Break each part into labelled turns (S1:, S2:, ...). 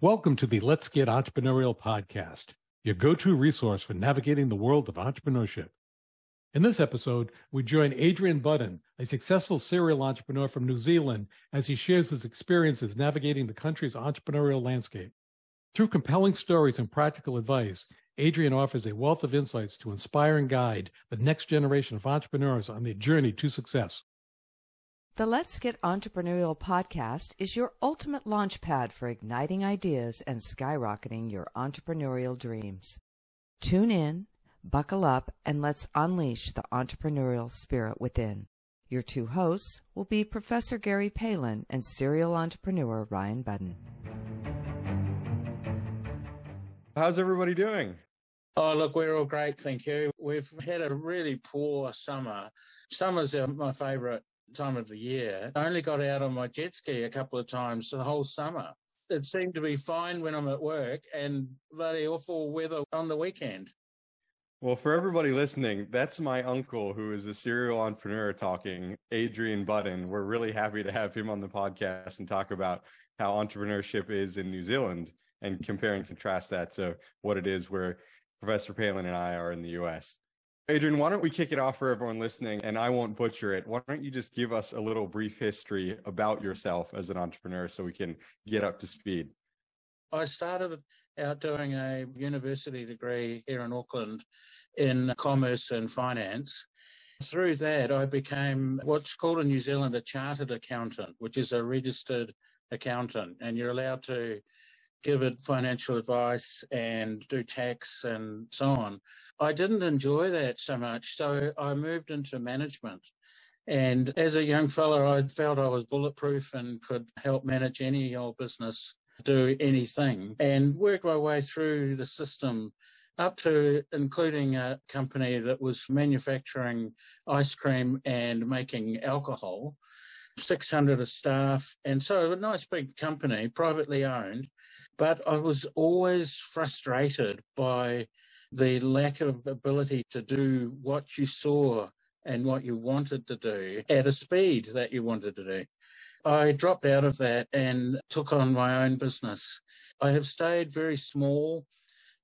S1: Welcome to the Let's Get Entrepreneurial podcast, your go to resource for navigating the world of entrepreneurship. In this episode, we join Adrian Budden, a successful serial entrepreneur from New Zealand, as he shares his experiences navigating the country's entrepreneurial landscape. Through compelling stories and practical advice, Adrian offers a wealth of insights to inspire and guide the next generation of entrepreneurs on their journey to success.
S2: The Let's Get Entrepreneurial podcast is your ultimate launchpad for igniting ideas and skyrocketing your entrepreneurial dreams. Tune in, buckle up, and let's unleash the entrepreneurial spirit within. Your two hosts will be Professor Gary Palin and serial entrepreneur Ryan Budden.
S3: How's everybody doing?
S4: Oh, look, we're all great, thank you. We've had a really poor summer. Summer's my favourite time of the year. I only got out on my jet ski a couple of times the whole summer. It seemed to be fine when I'm at work and bloody awful weather on the weekend.
S3: Well, for everybody listening, that's my uncle who is a serial entrepreneur talking, Adrian Budden. We're really happy to have him on the podcast and talk about how entrepreneurship is in New Zealand and compare and contrast that to what it is where Professor Palin and I are in the US. Adrian, why don't we kick it off for everyone listening? And I won't butcher it. Why don't you just give us a little brief history about yourself as an entrepreneur so we can get up to speed?
S4: I started out doing a university degree here in Auckland in commerce and finance. Through that, I became what's called in New Zealand a chartered accountant, which is a registered accountant, and you're allowed to give it financial advice and do tax and so on. I didn't enjoy that so much, so I moved into management. And as a young fella, I felt I was bulletproof and could help manage any old business, do anything, and work my way through the system up to including a company that was manufacturing ice cream and making alcohol. 600 of staff, and so a nice big company, privately owned. But I was always frustrated by the lack of ability to do what you saw and what you wanted to do at a speed that you wanted to do. I dropped out of that and took on my own business. I have stayed very small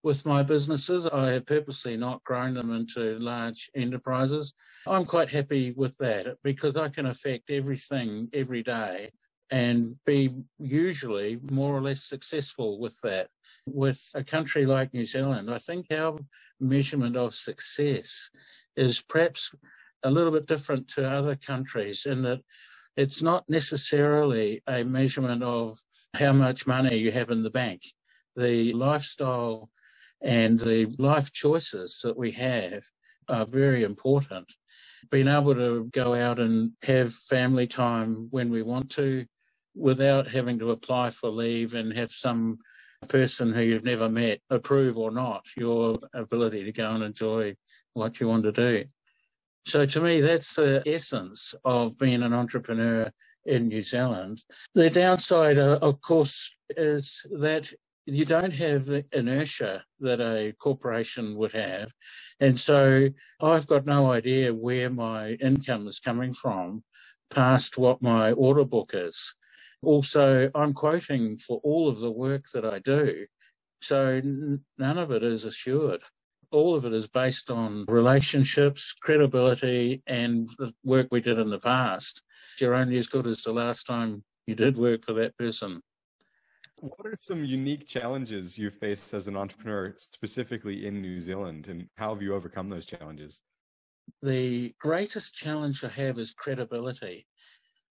S4: with my businesses. I have purposely not grown them into large enterprises. I'm quite happy with that because I can affect everything every day and be usually more or less successful with that. With a country like New Zealand, I think our measurement of success is perhaps a little bit different to other countries in that it's not necessarily a measurement of how much money you have in the bank. The lifestyle and the life choices that we have are very important. Being able to go out and have family time when we want to without having to apply for leave and have some person who you've never met approve or not your ability to go and enjoy what you want to do. So to me, that's the essence of being an entrepreneur in New Zealand. The downside, uh, of course, is that you don't have the inertia that a corporation would have. And so I've got no idea where my income is coming from past what my order book is. Also, I'm quoting for all of the work that I do. So none of it is assured. All of it is based on relationships, credibility, and the work we did in the past. You're only as good as the last time you did work for that person.
S3: What are some unique challenges you face as an entrepreneur, specifically in New Zealand, and how have you overcome those challenges?
S4: The greatest challenge I have is credibility.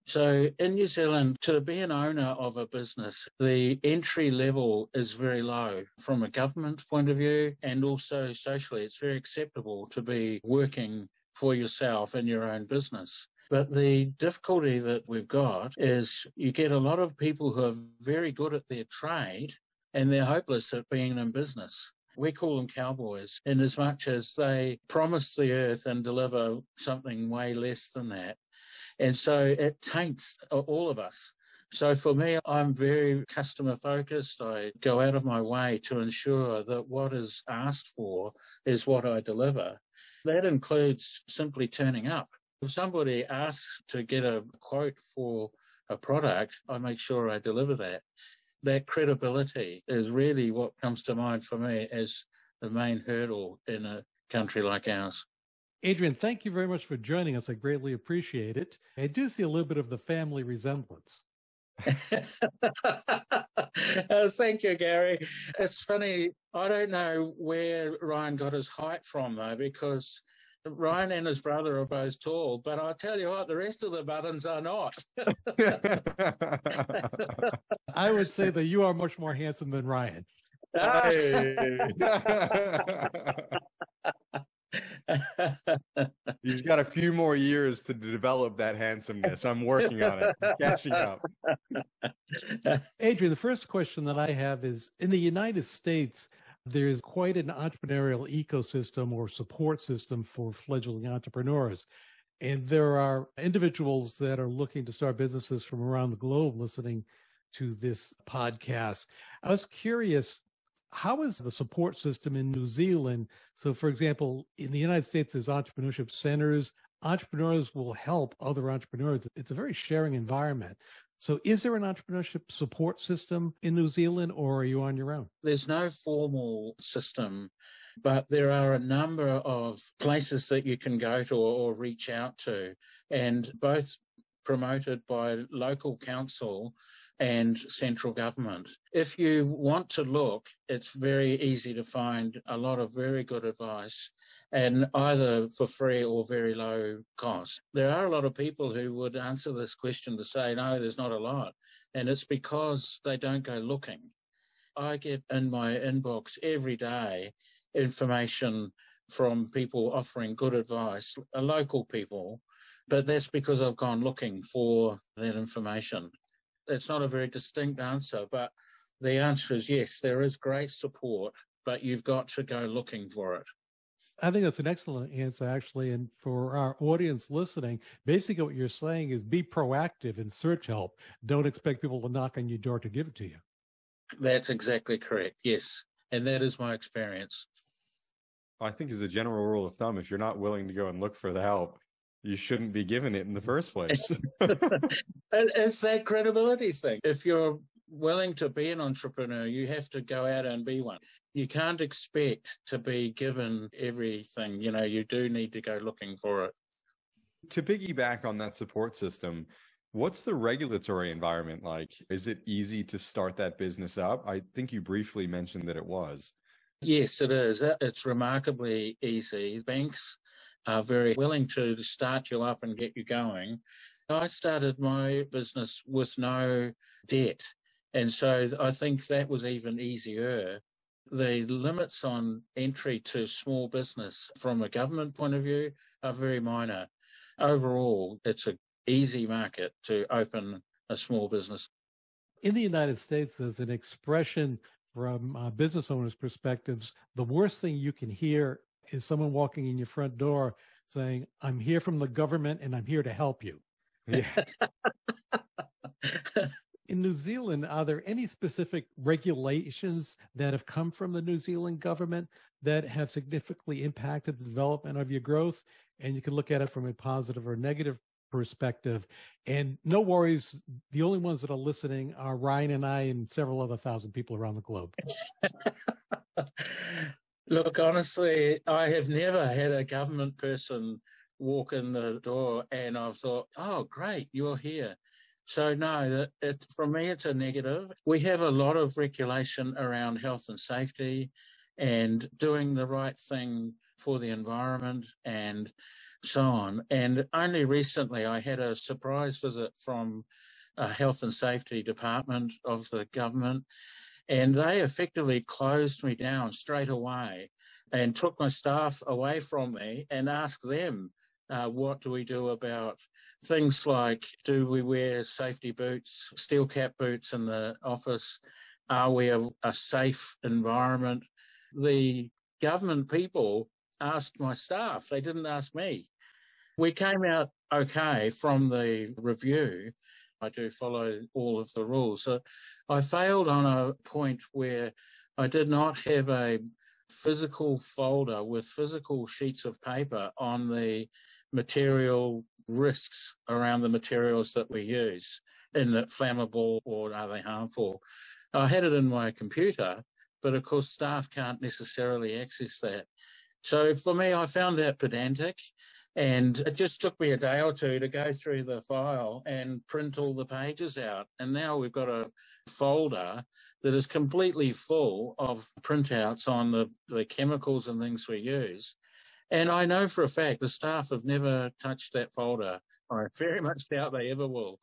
S4: So in New Zealand, to be an owner of a business, the entry level is very low from a government point of view and also socially. It's very acceptable to be working for yourself in your own business. But the difficulty that we've got is you get a lot of people who are very good at their trade and they're hopeless at being in business. We call them cowboys in as much as they promise the earth and deliver something way less than that. And so it taints all of us. So for me, I'm very customer focused. I go out of my way to ensure that what is asked for is what I deliver. That includes simply turning up. If somebody asks to get a quote for a product, I make sure I deliver that. that credibility is really what comes to mind for me as the main hurdle in a country like ours.
S1: Adrian, thank you very much for joining us. I greatly appreciate it. I do see a little bit of the family resemblance.
S4: uh, thank you, Gary. It's funny. I don't know where Ryan got his height from, though, because Ryan and his brother are both tall, but I'll tell you what, the rest of the Buddens are not.
S1: I would say that you are much more handsome than Ryan.
S3: He's got a few more years to develop that handsomeness. I'm working on it, catching up.
S1: Adrian, the first question that I have is in the United States, there's quite an entrepreneurial ecosystem or support system for fledgling entrepreneurs. And there are individuals that are looking to start businesses from around the globe listening to this podcast. I was curious, how is the support system in New Zealand? So, for example, in the United States, there's entrepreneurship centers. Entrepreneurs will help other entrepreneurs. It's a very sharing environment. So, is there an entrepreneurship support system in New Zealand, or are you on your own?
S4: There's no formal system, but there are a number of places that you can go to or, reach out to, and both promoted by local council and central government. If you want to look, it's very easy to find a lot of very good advice and either for free or very low cost. There are a lot of people who would answer this question to say, no, there's not a lot. And it's because they don't go looking. I get in my inbox every day information from people offering good advice, local people, but that's because I've gone looking for that information. It's not a very distinct answer, but the answer is yes, there is great support, but you've got to go looking for it.
S1: I think that's an excellent answer, actually. And for our audience listening, basically what you're saying is be proactive and search help. Don't expect people to knock on your door to give it to you.
S4: That's exactly correct. Yes. And that is my experience.
S3: I think, as a general rule of thumb, if you're not willing to go and look for the help, you shouldn't be given it in the mm. first place.
S4: it's that credibility thing. If you're willing to be an entrepreneur, you have to go out and be one. You can't expect to be given everything. You know, you do need to go looking for it.
S3: To piggyback on that support system, what's the regulatory environment like? Is it easy to start that business up? I think you briefly mentioned that it was.
S4: Yes, it is. It's remarkably easy. Banks are very willing to start you up and get you going. I started my business with no debt. And so I think that was even easier. The limits on entry to small business from a government point of view are very minor. Overall, it's an easy market to open a small business.
S1: In the United States, there's an expression from uh, business owners' perspectives. The worst thing you can hear is someone walking in your front door saying, I'm here from the government and I'm here to help you. Yeah. in New Zealand, are there any specific regulations that have come from the New Zealand government that have significantly impacted the development of your growth? And you can look at it from a positive or negative perspective. And no worries, the only ones that are listening are Ryan and I and several other thousand people around the globe.
S4: Look, honestly, I have never had a government person walk in the door and I've thought, oh, great, you're here. So no, it, for me, it's a negative. We have a lot of regulation around health and safety and doing the right thing for the environment and so on. And only recently I had a surprise visit from a health and safety department of the government and they effectively closed me down straight away and took my staff away from me and asked them, uh, what do we do about things like do we wear safety boots, steel cap boots in the office? Are we a, a safe environment? The government people asked my staff, they didn't ask me. We came out okay from the review, I do follow all of the rules. So I failed on a point where I did not have a physical folder with physical sheets of paper on the material risks around the materials that we use in that flammable or are they harmful. I had it in my computer, but of course staff can't necessarily access that. So for me, I found that pedantic and it just took me a day or two to go through the file and print all the pages out. And now we've got a folder that is completely full of printouts on the, the chemicals and things we use. And I know for a fact the staff have never touched that folder. I very much doubt they ever will.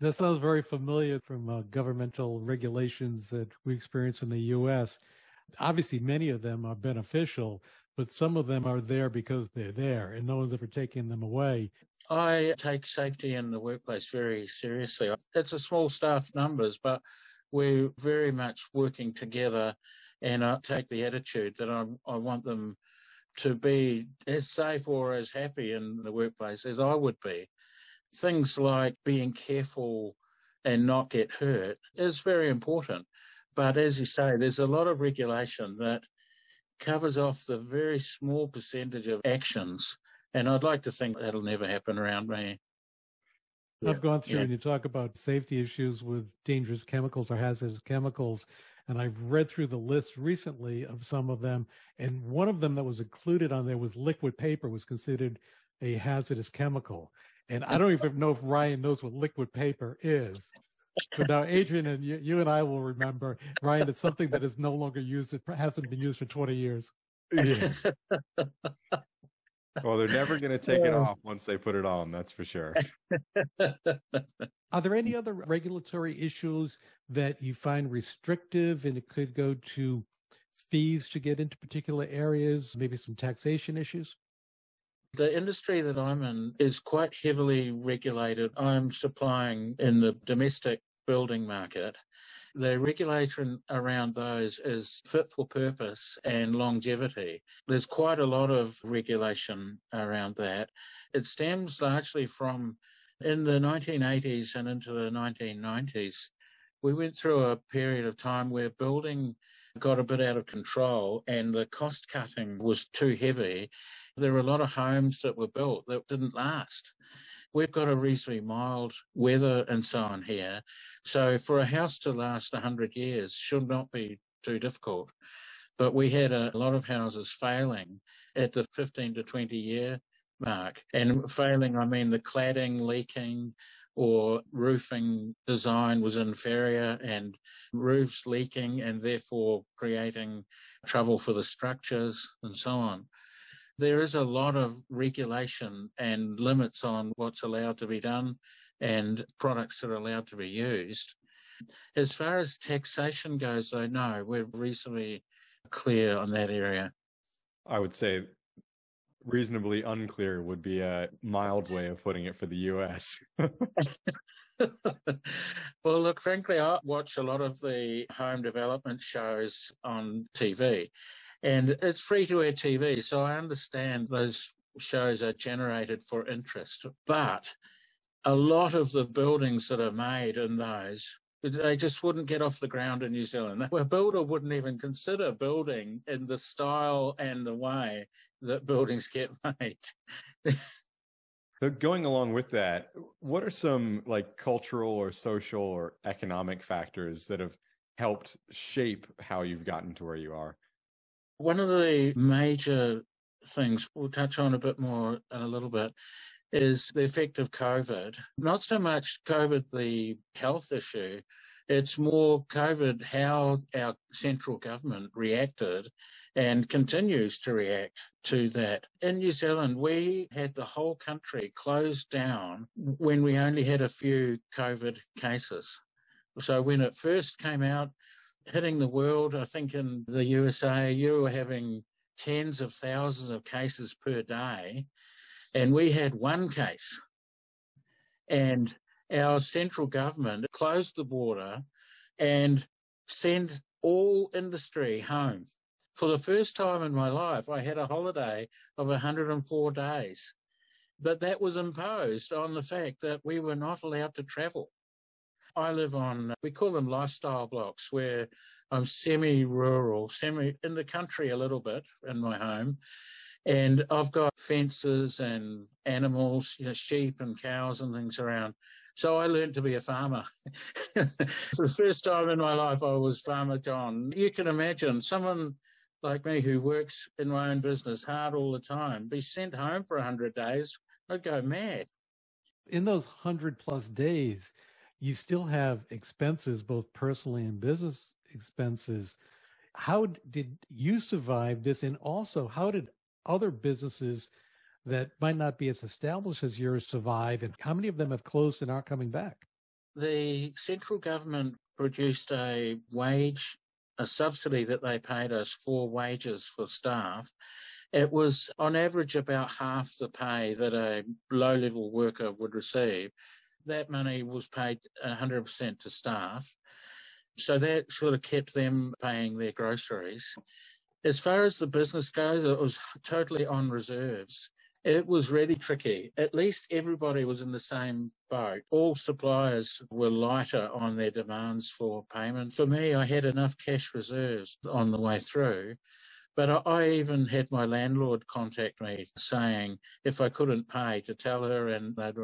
S1: That sounds very familiar from uh, governmental regulations that we experience in the U.S. Obviously, many of them are beneficial, but some of them are there because they're there and no one's ever taken them away.
S4: I take safety in the workplace very seriously. It's a small staff numbers, but we're very much working together and I take the attitude that I, I want them to be as safe or as happy in the workplace as I would be. Things like being careful and not get hurt is very important. But as you say, there's a lot of regulation that covers off the very small percentage of actions. And I'd like to think that'll never happen around me.
S1: I've gone through yeah. and you talk about safety issues with dangerous chemicals or hazardous chemicals. And I've read through the list recently of some of them. And one of them that was included on there was liquid paper was considered a hazardous chemical. And I don't even know if Ryan knows what liquid paper is. But now, Adrian, and you, you, and I will remember, Ryan, it's something that is no longer used. It hasn't been used for 20 years. Yeah.
S3: well, they're never going to take it off once they put it on. That's for sure.
S1: Are there any other regulatory issues that you find restrictive and it could go to fees to get into particular areas, maybe some taxation issues?
S4: The industry that I'm in is quite heavily regulated. I'm supplying in the domestic building market. The regulation around those is fit for purpose and longevity. There's quite a lot of regulation around that. It stems largely from in the 1980s and into the 1990s. We went through a period of time where building got a bit out of control and the cost cutting was too heavy. There were a lot of homes that were built that didn't last. We've got a reasonably mild weather and so on here. So for a house to last 100 years should not be too difficult. But we had a lot of houses failing at the 15 to 20 year mark. And failing, I mean the cladding leaking, or roofing design was inferior and roofs leaking and therefore creating trouble for the structures and so on. There is a lot of regulation and limits on what's allowed to be done and products that are allowed to be used. As far as taxation goes, I know we're reasonably clear on that area.
S3: I would say reasonably unclear would be a mild way of putting it for the US.
S4: well, look, frankly, I watch a lot of the home development shows on TV, and it's free to air TV, so I understand those shows are generated for interest. But a lot of the buildings that are made in those they just wouldn't get off the ground in New Zealand. A builder wouldn't even consider building in the style and the way that buildings get made.
S3: so going along with that, what are some like cultural or social or economic factors that have helped shape how you've gotten to where you are?
S4: One of the major things we'll touch on a bit more in a little bit is the effect of COVID. Not so much COVID, the health issue, it's more COVID, how our central government reacted and continues to react to that. In New Zealand, we had the whole country closed down when we only had a few COVID cases. So when it first came out, hitting the world, I think in the USA, you were having tens of thousands of cases per day and we had one case. And our central government closed the border and sent all industry home. For the first time in my life, I had a holiday of 104 days. But that was imposed on the fact that we were not allowed to travel. I live on, we call them lifestyle blocks, where I'm semi rural, semi in the country a little bit in my home And I've got fences and animals, you know, sheep and cows and things around. So I learned to be a farmer. For the first time in my life, I was Farmer John. You can imagine someone like me who works in my own business hard all the time be sent home for 100 days. I'd go mad.
S1: In those 100 plus days, you still have expenses, both personally and business expenses. How did you survive this? And also, how did other businesses that might not be as established as yours survive? And how many of them have closed and aren't coming back?
S4: The central government produced a wage, a subsidy that they paid us for wages for staff. It was on average about half the pay that a low level worker would receive. That money was paid 100% to staff. So that sort of kept them paying their groceries. As far as the business goes, it was totally on reserves. It was really tricky. At least everybody was in the same boat. All suppliers were lighter on their demands for payment. For me, I had enough cash reserves on the way through. But I even had my landlord contact me saying if I couldn't pay to tell her and they'd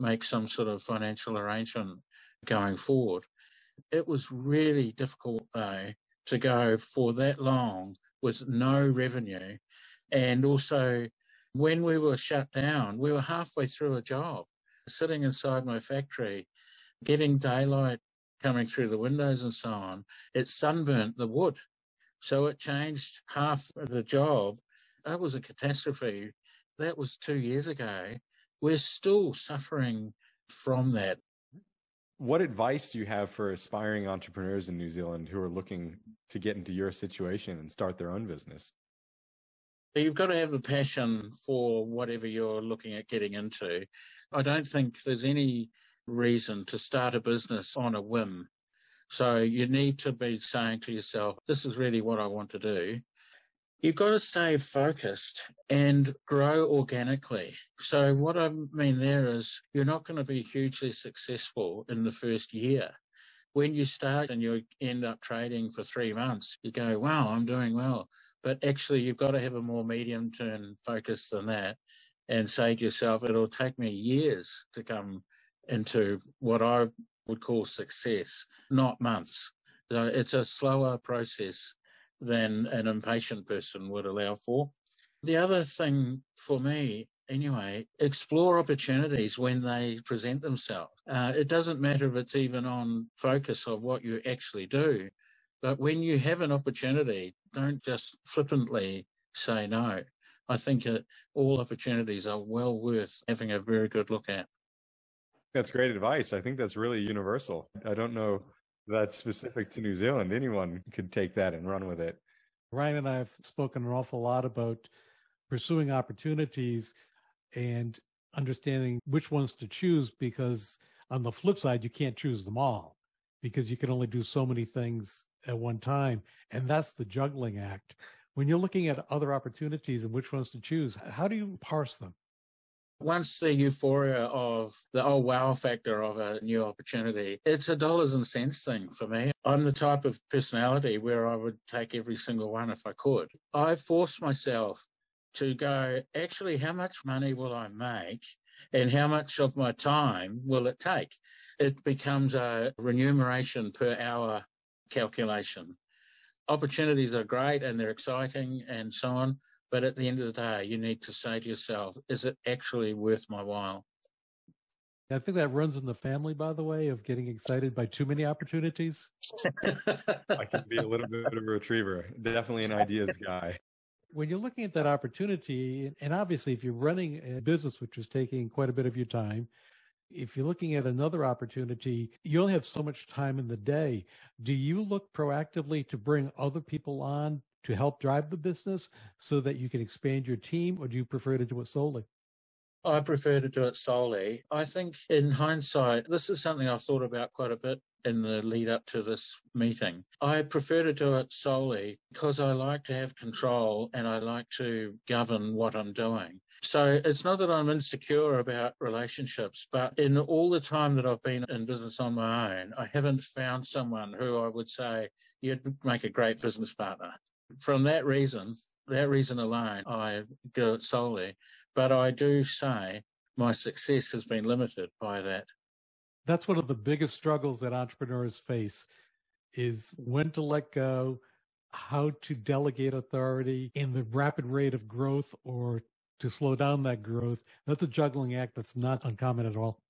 S4: make some sort of financial arrangement going forward. It was really difficult though to go for that long with no revenue and also when we were shut down, we were halfway through a job, sitting inside my factory, getting daylight coming through the windows and so on. It sunburnt the wood. So it changed half of the job. That was a catastrophe. That was two years ago. We're still suffering from that.
S3: What advice do you have for aspiring entrepreneurs in New Zealand who are looking to get into your situation and start their own business?
S4: You've got to have a passion for whatever you're looking at getting into. I don't think there's any reason to start a business on a whim. So you need to be saying to yourself, this is really what I want to do. You've got to stay focused and grow organically. So what I mean there is you're not going to be hugely successful in the first year. When you start and you end up trading for three months, you go, wow, I'm doing well but actually you've got to have a more medium term focus than that and say to yourself, it'll take me years to come into what I would call success, not months. So it's a slower process than an impatient person would allow for. The other thing for me, anyway, explore opportunities when they present themselves. Uh, it doesn't matter if it's even on focus of what you actually do, but when you have an opportunity, don't just flippantly say no. I think that all opportunities are well worth having a very good look at.
S3: That's great advice. I think that's really universal. I don't know that's specific to New Zealand. Anyone could take that and run with it.
S1: Ryan and I have spoken an awful lot about pursuing opportunities and understanding which ones to choose because on the flip side, you can't choose them all because you can only do so many things at one time. And that's the juggling act. When you're looking at other opportunities and which ones to choose, how do you parse them?
S4: Once the euphoria of the oh wow factor of a new opportunity, it's a dollars and cents thing for me. I'm the type of personality where I would take every single one if I could. I force myself to go, actually, how much money will I make and how much of my time will it take? It becomes a remuneration per hour calculation. Opportunities are great and they're exciting and so on, but at the end of the day, you need to say to yourself, is it actually worth my while?
S1: I think that runs in the family, by the way, of getting excited by too many opportunities.
S3: I can be a little bit of a retriever, definitely an ideas guy.
S1: When you're looking at that opportunity, and obviously if you're running a business which is taking quite a bit of your time, if you're looking at another opportunity, you only have so much time in the day. Do you look proactively to bring other people on to help drive the business so that you can expand your team, or do you prefer to do it solely?
S4: I prefer to do it solely. I think in hindsight, this is something I've thought about quite a bit in the lead up to this meeting. I prefer to do it solely because I like to have control and I like to govern what I'm doing. So it's not that I'm insecure about relationships, but in all the time that I've been in business on my own, I haven't found someone who I would say you'd make a great business partner. From that reason, that reason alone, I do it solely. But I do say my success has been limited by that.
S1: That's one of the biggest struggles that entrepreneurs face is when to let go, how to delegate authority in the rapid rate of growth or to slow down that growth. That's a juggling act that's not uncommon at all.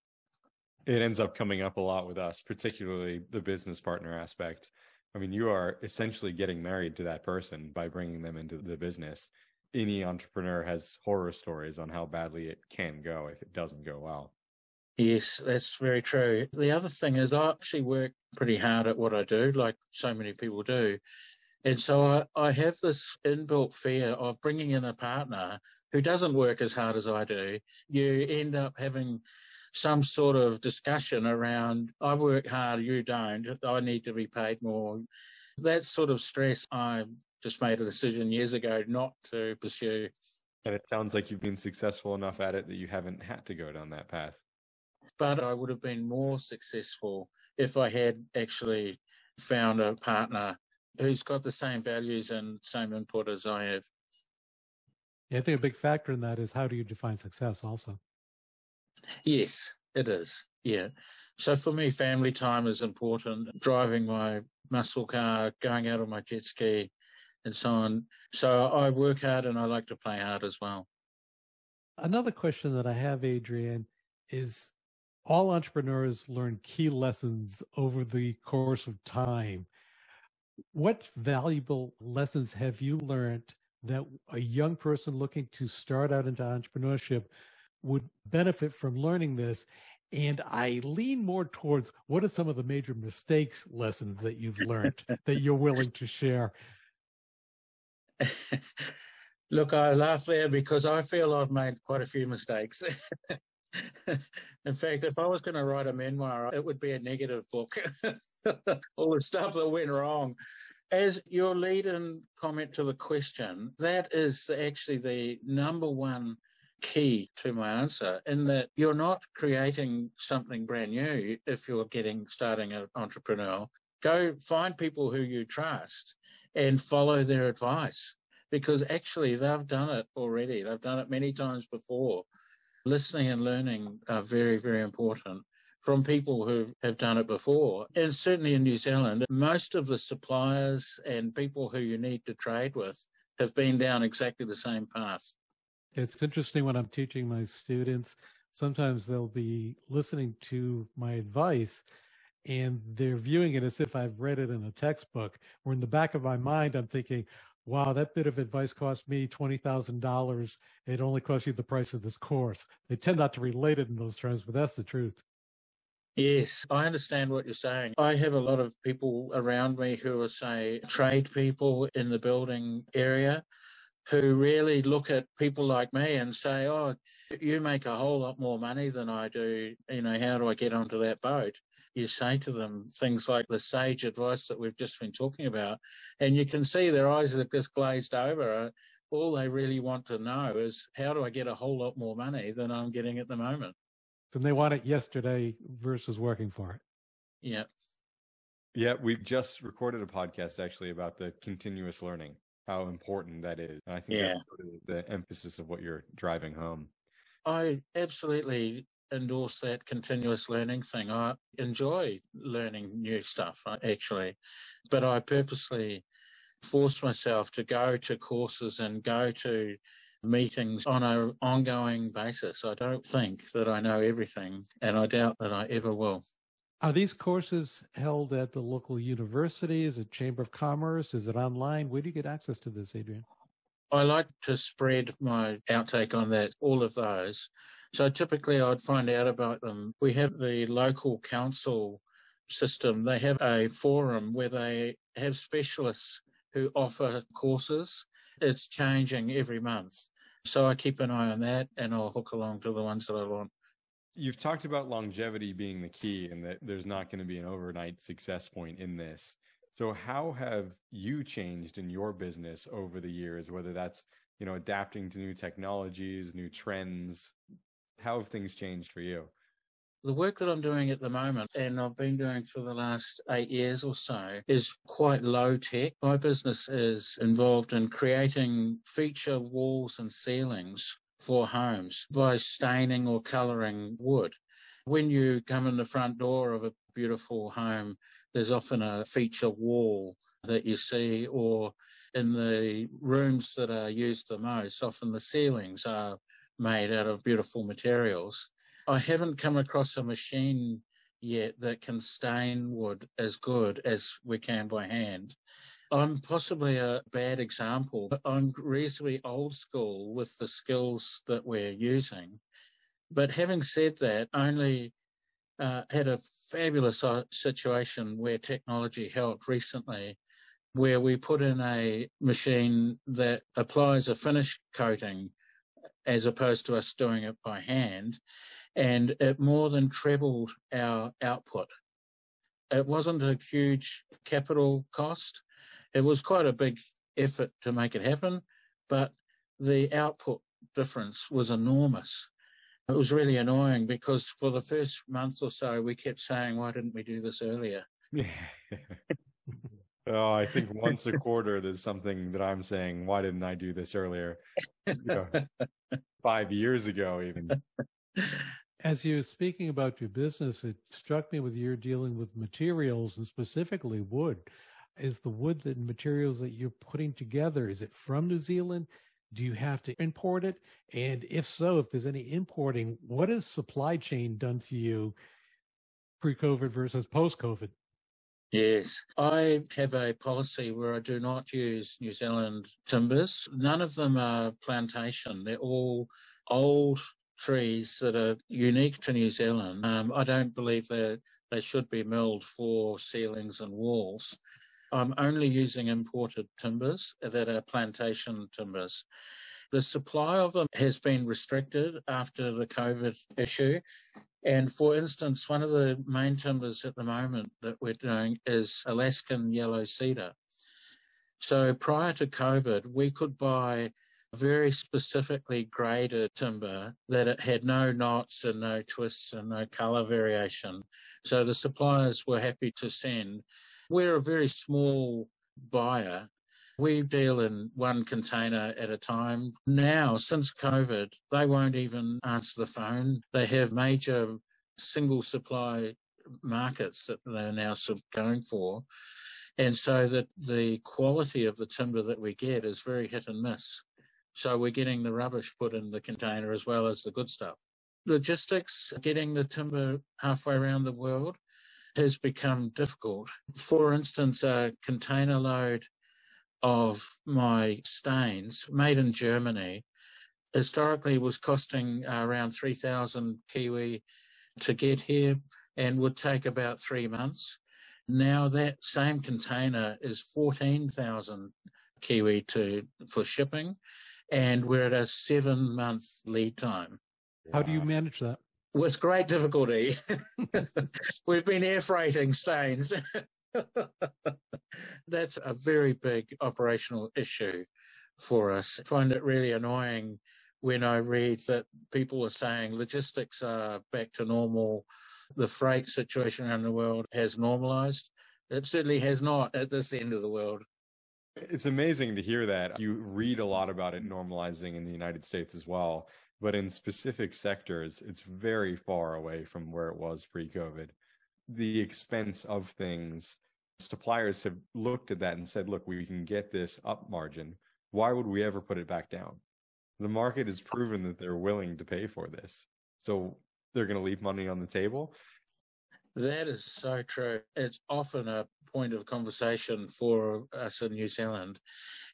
S3: It ends up coming up a lot with us, particularly the business partner aspect. I mean, you are essentially getting married to that person by bringing them into the business. Any entrepreneur has horror stories on how badly it can go if it doesn't go well.
S4: Yes, that's very true. The other thing is, I actually work pretty hard at what I do, like so many people do. And so I, I have this inbuilt fear of bringing in a partner who doesn't work as hard as I do. You end up having some sort of discussion around, I work hard, you don't, I need to be paid more. That sort of stress, I've just made a decision years ago not to pursue.
S3: And it sounds like you've been successful enough at it that you haven't had to go down that path.
S4: But I would have been more successful if I had actually found a partner who's got the same values and same input as I have.
S1: Yeah, I think a big factor in that is how do you define success also?
S4: Yes, it is. Yeah. So for me, family time is important. Driving my muscle car, going out on my jet ski, and so on. So I work hard and I like to play hard as well.
S1: Another question that I have, Adrian, is all entrepreneurs learn key lessons over the course of time. What valuable lessons have you learned that a young person looking to start out into entrepreneurship would benefit from learning this? And I lean more towards what are some of the major mistakes lessons that you've learned that you're willing to share?
S4: Look, I laugh there because I feel I've made quite a few mistakes. In fact, if I was going to write a memoir, it would be a negative book. All the stuff that went wrong. As your lead in comment to the question, that is actually the number one key to my answer in that you're not creating something brand new if you're getting starting an entrepreneur. Go find people who you trust and follow their advice because actually they've done it already. They've done it many times before. Listening and learning are very, very important from people who have done it before. And certainly in New Zealand, most of the suppliers and people who you need to trade with have been down exactly the same path.
S1: It's interesting when I'm teaching my students, sometimes they'll be listening to my advice and they're viewing it as if I've read it in a textbook. Or in the back of my mind, I'm thinking, wow, that bit of advice cost me $20,000. It only cost you the price of this course. They tend not to relate it in those terms, but that's the truth.
S4: Yes, I understand what you're saying. I have a lot of people around me who are, say, trade people in the building area who really look at people like me and say, Oh, you make a whole lot more money than I do. You know, how do I get onto that boat? You say to them things like the sage advice that we've just been talking about, and you can see their eyes are just glazed over. Uh, all they really want to know is how do I get a whole lot more money than I'm getting at the moment?
S1: And they want it yesterday versus working for it.
S4: Yeah.
S3: Yeah, we just recorded a podcast actually about the continuous learning how important that is. And I think yeah. that's sort of the emphasis of what you're driving home.
S4: I absolutely endorse that continuous learning thing. I enjoy learning new stuff, uh, actually, but I purposely force myself to go to courses and go to meetings on an ongoing basis. I don't think that I know everything, and I doubt that I ever will.
S1: Are these courses held at the local university? Is it Chamber of Commerce? Is it online? Where do you get access to this, Adrian?
S4: I like to spread my outtake on that, all of those. So typically I'd find out about them. We have the local council system. They have a forum where they have specialists who offer courses. It's changing every month. So I keep an eye on that and I'll hook along to the ones that I want.
S3: You've talked about longevity being the key and that there's not going to be an overnight success point in this. So how have you changed in your business over the years, whether that's, you know, adapting to new technologies, new trends? How have things changed for you?
S4: The work that I'm doing at the moment, and I've been doing for the last eight years or so, is quite low tech. My business is involved in creating feature walls and ceilings for homes by staining or colouring wood. When you come in the front door of a beautiful home, there's often a feature wall that you see, or in the rooms that are used the most, often the ceilings are made out of beautiful materials. I haven't come across a machine yet that can stain wood as good as we can by hand. I'm possibly a bad example, but I'm reasonably old school with the skills that we're using. But having said that, only uh, had a fabulous uh, situation where technology helped recently, where we put in a machine that applies a finish coating as opposed to us doing it by hand, and it more than trebled our output. It wasn't a huge capital cost. It was quite a big effort to make it happen, but the output difference was enormous. It was really annoying because for the first month or so, we kept saying, why didn't we do this earlier? Yeah.
S3: oh, I think once a quarter, there's something that I'm saying, why didn't I do this earlier? You know, five years ago, even.
S1: As you're speaking about your business, it struck me with you're dealing with materials and specifically wood. Is the wood that materials that you're putting together, is it from New Zealand? Do you have to import it? And if so, if there's any importing, what has supply chain done to you pre-COVID versus post-COVID?
S4: Yes, I have a policy where I do not use New Zealand timbers. None of them are plantation. They're all old trees that are unique to New Zealand. Um, I don't believe that they should be milled for ceilings and walls. I'm only using imported timbers that are plantation timbers. The supply of them has been restricted after the COVID issue. And for instance, one of the main timbers at the moment that we're doing is Alaskan yellow cedar. So prior to COVID, we could buy very specifically graded timber that it had no knots and no twists and no color variation. So the suppliers were happy to send we're a very small buyer. We deal in one container at a time. Now, since COVID, they won't even answer the phone. They have major single supply markets that they're now going for. And so that the quality of the timber that we get is very hit and miss. So we're getting the rubbish put in the container as well as the good stuff. Logistics, getting the timber halfway around the world has become difficult. For instance, a container load of my stains made in Germany historically was costing around 3,000 Kiwi to get here and would take about three months. Now that same container is 14,000 Kiwi to, for shipping and we're at a seven month lead time.
S1: How do you manage that?
S4: With great difficulty. We've been air freighting stains. That's a very big operational issue for us. I find it really annoying when I read that people are saying logistics are back to normal. The freight situation around the world has normalized. It certainly has not at this end of the world.
S3: It's amazing to hear that. You read a lot about it normalizing in the United States as well but in specific sectors, it's very far away from where it was pre COVID. The expense of things, suppliers have looked at that and said, look, we can get this up margin. Why would we ever put it back down? The market has proven that they're willing to pay for this. So they're going to leave money on the table.
S4: That is so true. It's often a point of conversation for us in New Zealand.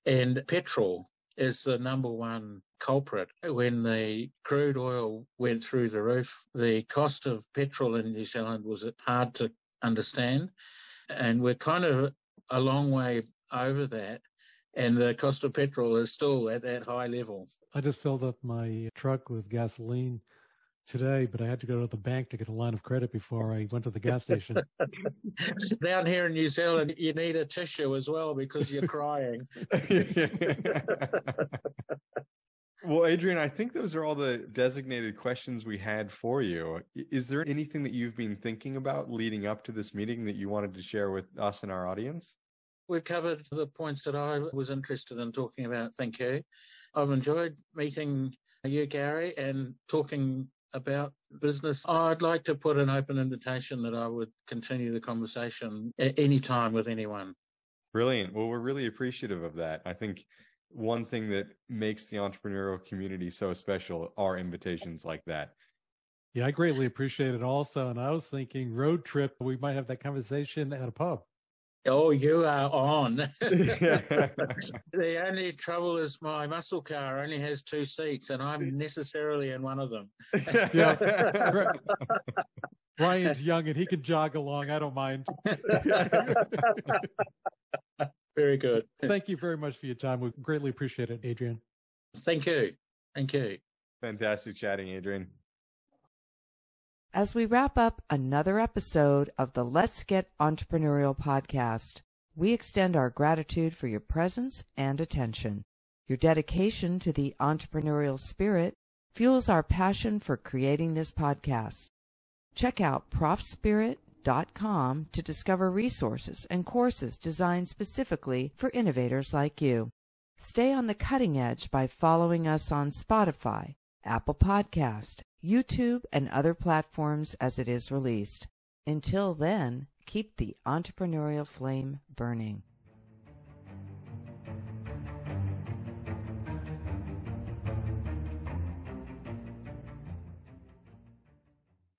S4: And petrol is the number one culprit. When the crude oil went through the roof, the cost of petrol in New Zealand was hard to understand. And we're kind of a long way over that. And the cost of petrol is still at that high level.
S1: I just filled up my truck with gasoline today, but I had to go to the bank to get a line of credit before I went to the gas station.
S4: Down here in New Zealand, you need a tissue as well because you're crying.
S3: Well, Adrian, I think those are all the designated questions we had for you. Is there anything that you've been thinking about leading up to this meeting that you wanted to share with us and our audience?
S4: We've covered the points that I was interested in talking about. Thank you. I've enjoyed meeting you, Gary, and talking about business. I'd like to put an open invitation that I would continue the conversation at any time with anyone.
S3: Brilliant. Well, we're really appreciative of that. I think one thing that makes the entrepreneurial community so special are invitations like that.
S1: Yeah, I greatly appreciate it also. And I was thinking road trip, we might have that conversation at a pub.
S4: Oh, you are on. the only trouble is my muscle car only has two seats, and I'm necessarily in one of them.
S1: yeah. Ryan's young and he can jog along. I don't mind.
S4: very good.
S1: Thank you very much for your time. We greatly appreciate it, Adrian.
S4: Thank you. Thank you.
S3: Fantastic chatting, Adrian.
S2: As we wrap up another episode of the Let's Get Entrepreneurial podcast, we extend our gratitude for your presence and attention. Your dedication to the entrepreneurial spirit fuels our passion for creating this podcast. Check out profspirit.com to discover resources and courses designed specifically for innovators like you. Stay on the cutting edge by following us on Spotify, Apple Podcast, YouTube, and other platforms as it is released. Until then, keep the entrepreneurial flame burning.